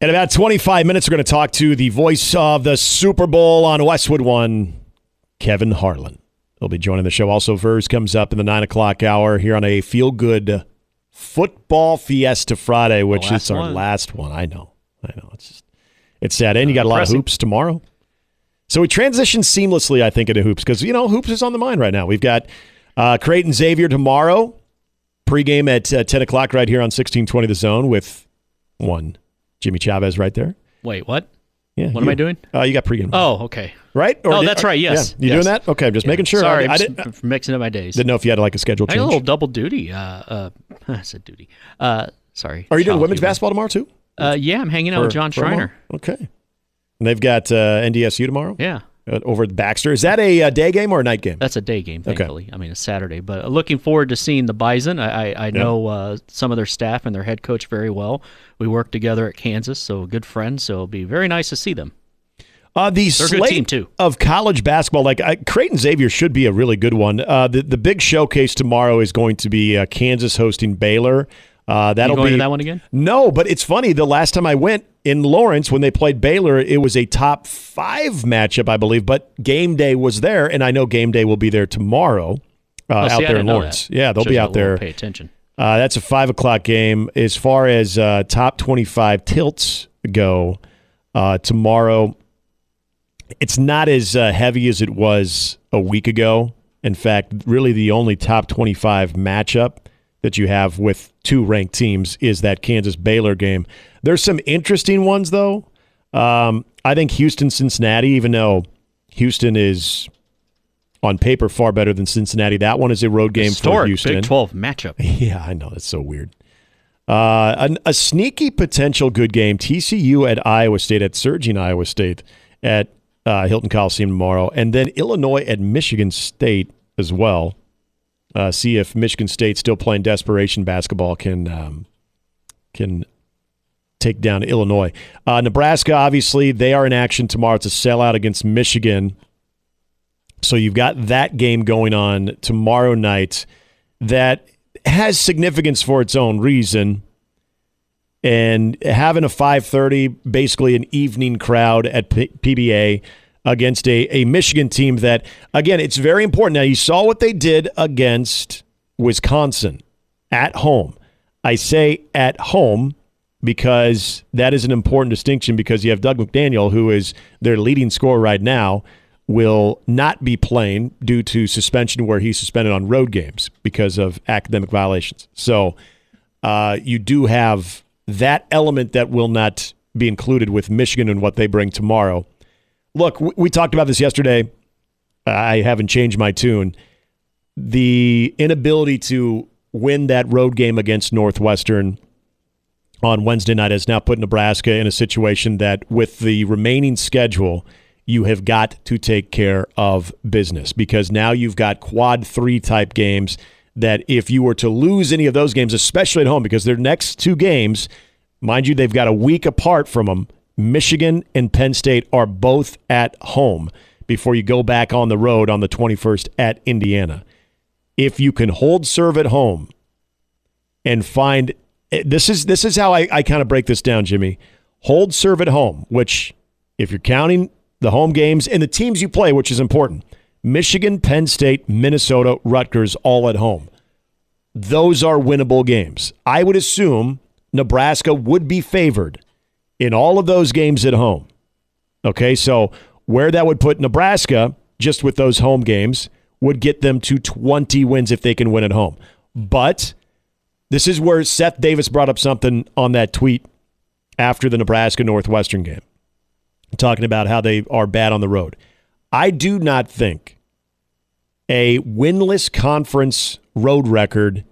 In about 25 minutes, we're going to talk to the voice of the Super Bowl on Westwood One, Kevin Harlan. He'll be joining the show. Also, Vers comes up in the 9 o'clock hour here on a feel good football fiesta Friday, which is our one. last one. I know. I know. It's just, it's sad. And you got a lot of hoops tomorrow. So we transition seamlessly, I think, into hoops because, you know, hoops is on the mind right now. We've got uh, Creighton Xavier tomorrow, pregame at uh, 10 o'clock right here on 1620 The Zone with one Jimmy Chavez right there. Wait, what? Yeah, What am I doing? Uh, you got pregame. Oh, okay. right? oh, did- that's right. Yes. Yeah. You yes. doing that? Okay, I'm just Yeah. making sure. Sorry, I, I I'm didn't, mixing up my days. didn't know if you had like a schedule I got a little double duty. Uh, uh, I said duty. Uh, sorry. Are you doing women's humor. basketball tomorrow too? Uh, yeah, I'm hanging out with John Schreiner. Okay. And they've got uh, NDSU tomorrow Yeah, over at Baxter. Is that a, uh day game or a night game? that's a day game, Okay. I mean, it's Saturday, but uh, looking forward to seeing the Bison. I, I, I know uh, some of their staff and their head coach very well. We worked together at Kansas, so good friends. So it'll be very nice to see them. Uh, the They're slate team, too. of college basketball, like uh, Creighton Xavier, should be a really good one. Uh, the the big showcase tomorrow is going to be uh, Kansas hosting Baylor. Uh, that'll be that one again? No, but it's funny. The last time I went in Lawrence when they played Baylor, it was a top five matchup, I believe. But game day was there, and I know game day will be there tomorrow uh, Oh, out see, I there in Lawrence. Yeah, they'll Shows be out there. Pay attention. Uh, that's a five o'clock game. As far as uh, top twenty-five tilts go, uh, tomorrow, it's not as uh, heavy as it was a week ago. In fact, really, the only top twenty-five matchup that you have with two ranked teams is that Kansas Baylor game. There's some interesting ones though. Um, I think Houston Cincinnati, even though Houston is on paper far better than Cincinnati, that one is a road game for Houston. Big 12 matchup. Yeah, I know. That's so weird. Uh, an, a sneaky potential good game. TCU at Iowa State, at surging Iowa State at uh, Hilton Coliseum tomorrow. And then Illinois at Michigan State as well. Uh, see if Michigan State still playing desperation basketball can um, can take down Illinois. Uh, Nebraska, obviously, they are in action tomorrow. It's a sellout against Michigan. So you've got that game going on tomorrow night that has significance for its own reason. And having a 5:30, basically an evening crowd at P- PBA against a, a Michigan team that, again, it's very important. Now you saw what they did against Wisconsin at home. I say at home because that is an important distinction because you have Dug McDaniel, who is their leading scorer right now, will not be playing due to suspension where he's suspended on road games because of academic violations. So uh, you do have that element that will not be included with Michigan and what they bring tomorrow. Look, we, we talked about this yesterday. I haven't changed my tune. The inability to win that road game against Northwestern on Wednesday night has now put Nebraska in a situation that, with the remaining schedule, you have got to take care of business because now you've got quad three type games that if you were to lose any of those games, especially at home, because their next two games, mind you, they've got a week apart from them. Michigan and Penn State are both at home before you go back on the road on the 21st at Indiana. If you can hold serve at home and find eh, this is this is how I, I kind of break this down, Jimmy. Hold serve at home, which if you're counting the home games and the teams you play, which is important. Michigan, Penn State, Minnesota, Rutgers, all at home. Those are winnable games. I would assume Nebraska would be favored in all of those games at home. Okay, so where that would put Nebraska, just with those home games, would get them to 20 wins if they can win at home. But this is where Seth Davis brought up something on that tweet after the Nebraska Northwestern game, talking about how they are bad on the road. I do not think a winless conference road record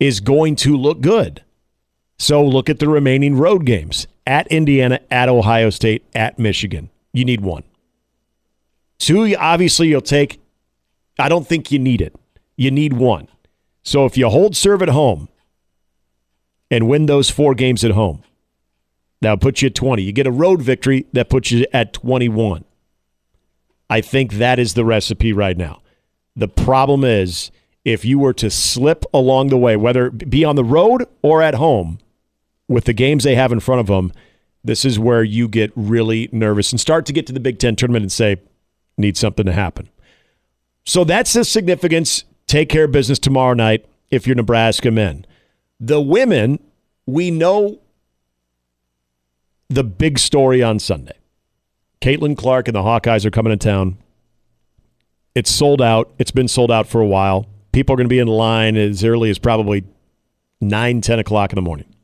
is going to look good. So look at the remaining road games at Indiana, at Ohio State, at Michigan. You need one. Two, obviously, you'll take. I don't think you need it. You need one. So if you hold serve at home and win those four games at home, that'll put you at 20. You get a road victory that puts you at 21. I think that is the recipe right now. The problem is if you were to slip along the way, whether be on the road or at home, with the games they have in front of them, this is where you get really nervous and start to get to the Big Ten tournament and say, need something to happen. So that's the significance. Take care of business tomorrow night if you're Nebraska men. The women, we know the big story on Sunday. Caitlin Clark and the Hawkeyes are coming to town. It's sold out. It's been sold out for a while. People are going to be in line as early as probably 9, 10 o'clock in the morning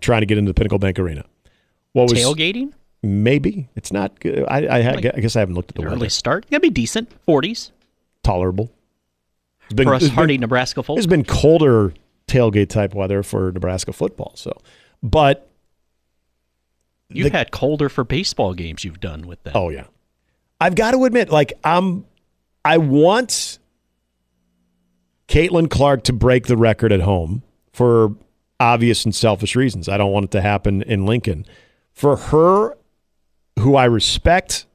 trying to get into the Pinnacle Bank Arena. What was tailgating? Maybe it's not good. I, I, like I guess I haven't looked at the early weather. start. It'd be decent. Forties. Tolerable. It's been, for us hardy been, Nebraska folks. There's been colder tailgate type weather for Nebraska football. So, but you've the, had colder for baseball games. You've done with that. Oh yeah, I've got to admit, like I'm, I want Caitlin Clark to break the record at home for obvious and selfish reasons. I don't want it to happen in Lincoln. For her, who I respect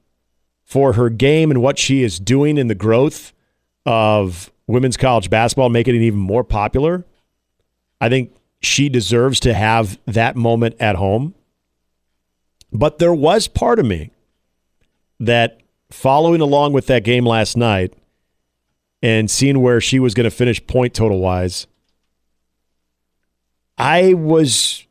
for her game and what she is doing in the growth of women's college basketball, making it even more popular, I think she deserves to have that moment at home. But there was part of me that following along with that game last night and seeing where she was going to finish point total wise, I was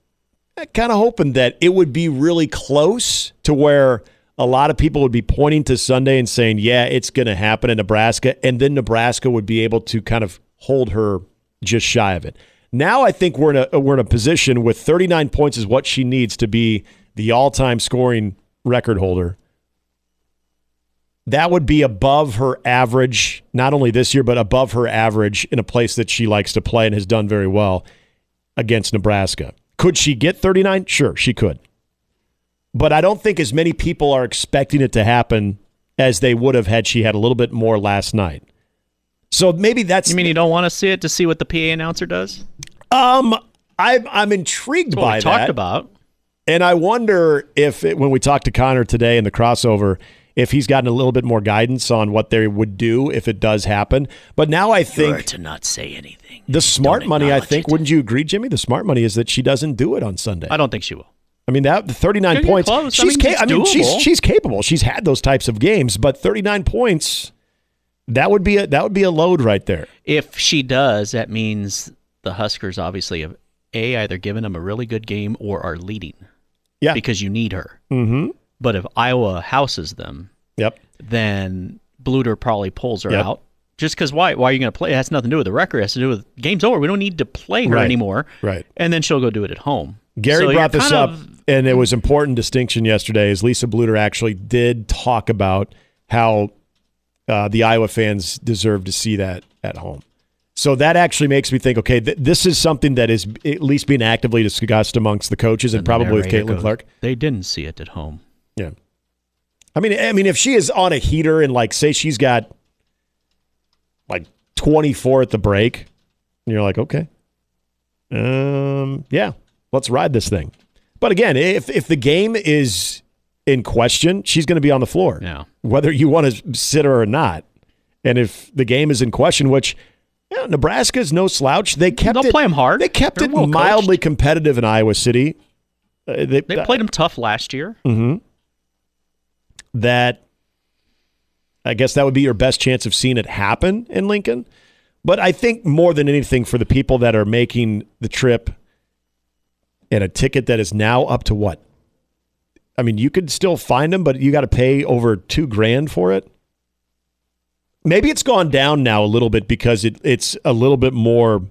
eh, kind of hoping that it would be really close to where a lot of people would be pointing to Sunday and saying, yeah, it's going to happen in Nebraska. And then Nebraska would be able to kind of hold her just shy of it. Now I think we're in a we're in a position with 39 points is what she needs to be the all-time scoring record holder. That would be above her average, not only this year, but above her average in a place that she likes to play and has done very well against Nebraska. Could she get 39? Sure, she could. But I don't think as many people are expecting it to happen as they would have had she had a little bit more last night. So maybe that's. You mean you don't want to see it to see what the PA announcer does? Um, I'm I'm intrigued by we that. Talked about, and I wonder if it, when we talked to Connor today in the crossover, if he's gotten a little bit more guidance on what they would do if it does happen. But now I think You're to not say anything. The smart money, I think, it. wouldn't you agree, Jimmy? The smart money is that she doesn't do it on Sunday. I don't think she will. I mean that the 39 points. Close. She's I mean, ca- I mean she's she's capable. She's had those types of games, but 39 points that would be a that would be a load right there. If she does, that means the Huskers obviously have a either given them a really good game or are leading. Yeah, because you need her. Mm-hmm. But if Iowa houses them, yep, then Bluder probably pulls her yep. out. Just because why? Why are you going to play? It has nothing to do with the record. It has to do with game's over. We don't need to play her right. anymore. Right. And then she'll go do it at home. Gary so brought this up, of, and it was important distinction yesterday. Is Lisa Bluder actually did talk about how uh, the Iowa fans deserve to see that at home. So that actually makes me think. Okay, th- this is something that is at least being actively discussed amongst the coaches and, and probably with Caitlin Clark. They didn't see it at home. I mean, I mean, if she is on a heater and like say she's got like 24 at the break. And you're like, okay, um, yeah, let's ride this thing. But again, if if the game is in question, she's going to be on the floor, yeah. whether you want to sit her or not. And if the game is in question, which yeah, Nebraska is no slouch, they kept They'll it, play them hard. They kept They're it well mildly coached. competitive in Iowa City. Uh, they, they played them tough last year. Mm-hmm. That I guess that would be your best chance of seeing it happen in Lincoln. But I think more than anything, for the people that are making the trip and a ticket that is now up to what? I mean, you could still find them, but you got to pay over two grand for it. Maybe it's gone down now a little bit because it, it's a little bit more.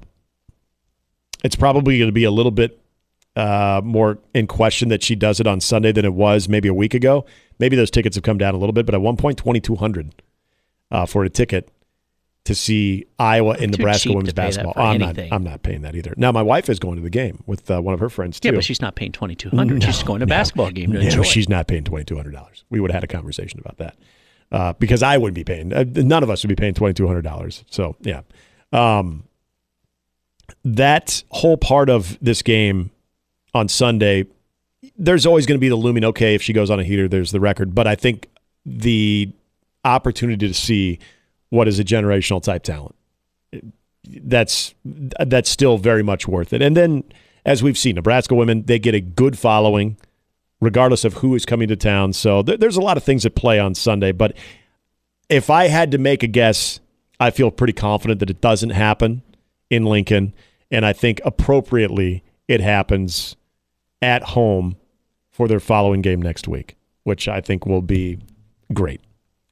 It's probably going to be a little bit uh, more in question that she does it on Sunday than it was maybe a week ago. Maybe those tickets have come down a little bit, but at one point, twenty two hundred uh, for a ticket. to see Iowa and Nebraska women's to pay that basketball. I'm not. I'm not paying that either. Now my wife is going to the game with uh, one of her friends too. Yeah, but she's not paying twenty two hundred. she's going to a basketball game to no, enjoy. she's not paying twenty two hundred dollars. We would have had a conversation about that uh, because I wouldn't be paying. Uh, none of us would be paying twenty two hundred dollars. So yeah, um, that whole part of this game on Sunday, there's always going to be the looming. Okay, if she goes on a heater, there's the record. But I think the opportunity to see what is a generational type talent that's that's still very much worth it. And then, as we've seen, Nebraska women they get a good following, regardless of who is coming to town. So th- there's a lot of things at play on Sunday. But if I had to make a guess, I feel pretty confident that it doesn't happen in Lincoln, and I think appropriately it happens at home for their following game next week, which I think will be great.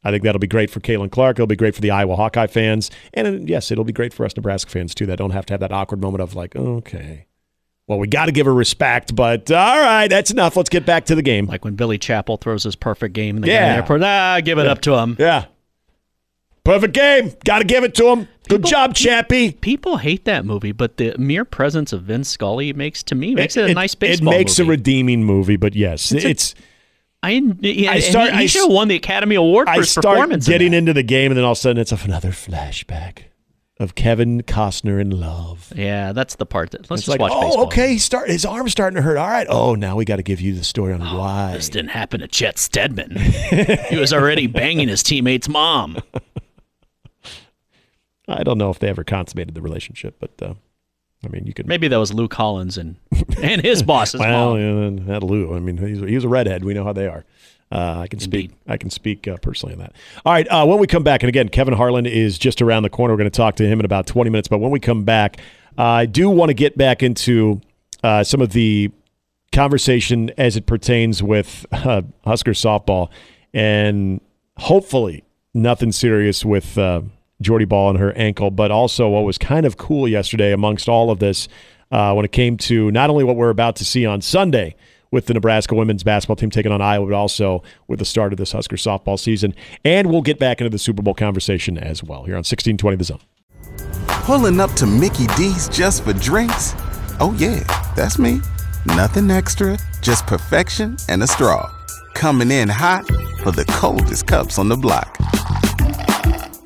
I think that'll be great for Caitlin Clark. It'll be great for the Iowa Hawkeye fans. And uh, yes, it'll be great for us Nebraska fans, too, that don't have to have that awkward moment of like, okay, well, we got to give her respect, but all right, that's enough. Let's get back to the game. like when Billy Chapel throws his perfect game in the Yeah. airport. Ah, give it up to him. Yeah. Perfect game. Got to give it to him. Good job, Chappie. People hate that movie, but the mere presence of Vince Scully makes to me makes it, a nice baseball. It makes movie. a redeeming movie, but yes, It's it's. I, yeah, I start- he, he I should have won the Academy Award for I his start performance. getting that. into the game, and then all of a sudden it's another flashback of Kevin Costner in love. Yeah, that's the part that let's It's just like, watch oh, baseball. okay, he start his arm's starting to hurt. All right, oh, now we got to give you the story on oh, why. This didn't happen to Chet Stedman. he was already banging his teammate's mom. I don't know if they ever consummated the relationship, but uh, I mean, you could Maybe that was Lou Collins and and his boss's Well, mom. yeah, that Lou. I mean, he's, he's a redhead. We know how they are. Uh, I can speak. I can speak uh, personally on that. All right. Uh, when we come back, and again, Kevin Harlan is just around the corner. We're going to talk to him in about twenty minutes. But when we come back, I do want to get back into uh, some of the conversation as it pertains with uh, Husker softball, and hopefully nothing serious with uh, Jordy Bahl and her ankle, but also what was kind of cool yesterday amongst all of this uh, when it came to not only what we're about to see on Sunday with the Nebraska women's basketball team taking on Iowa, but also with the start of this Husker softball season. And we'll get back into the Super Bowl conversation as well here on 1620 The Zone. Pulling up to Mickey D's just for drinks? Oh, yeah, that's me. Nothing extra, just perfection and a straw. Coming in hot for the coldest cups on the block.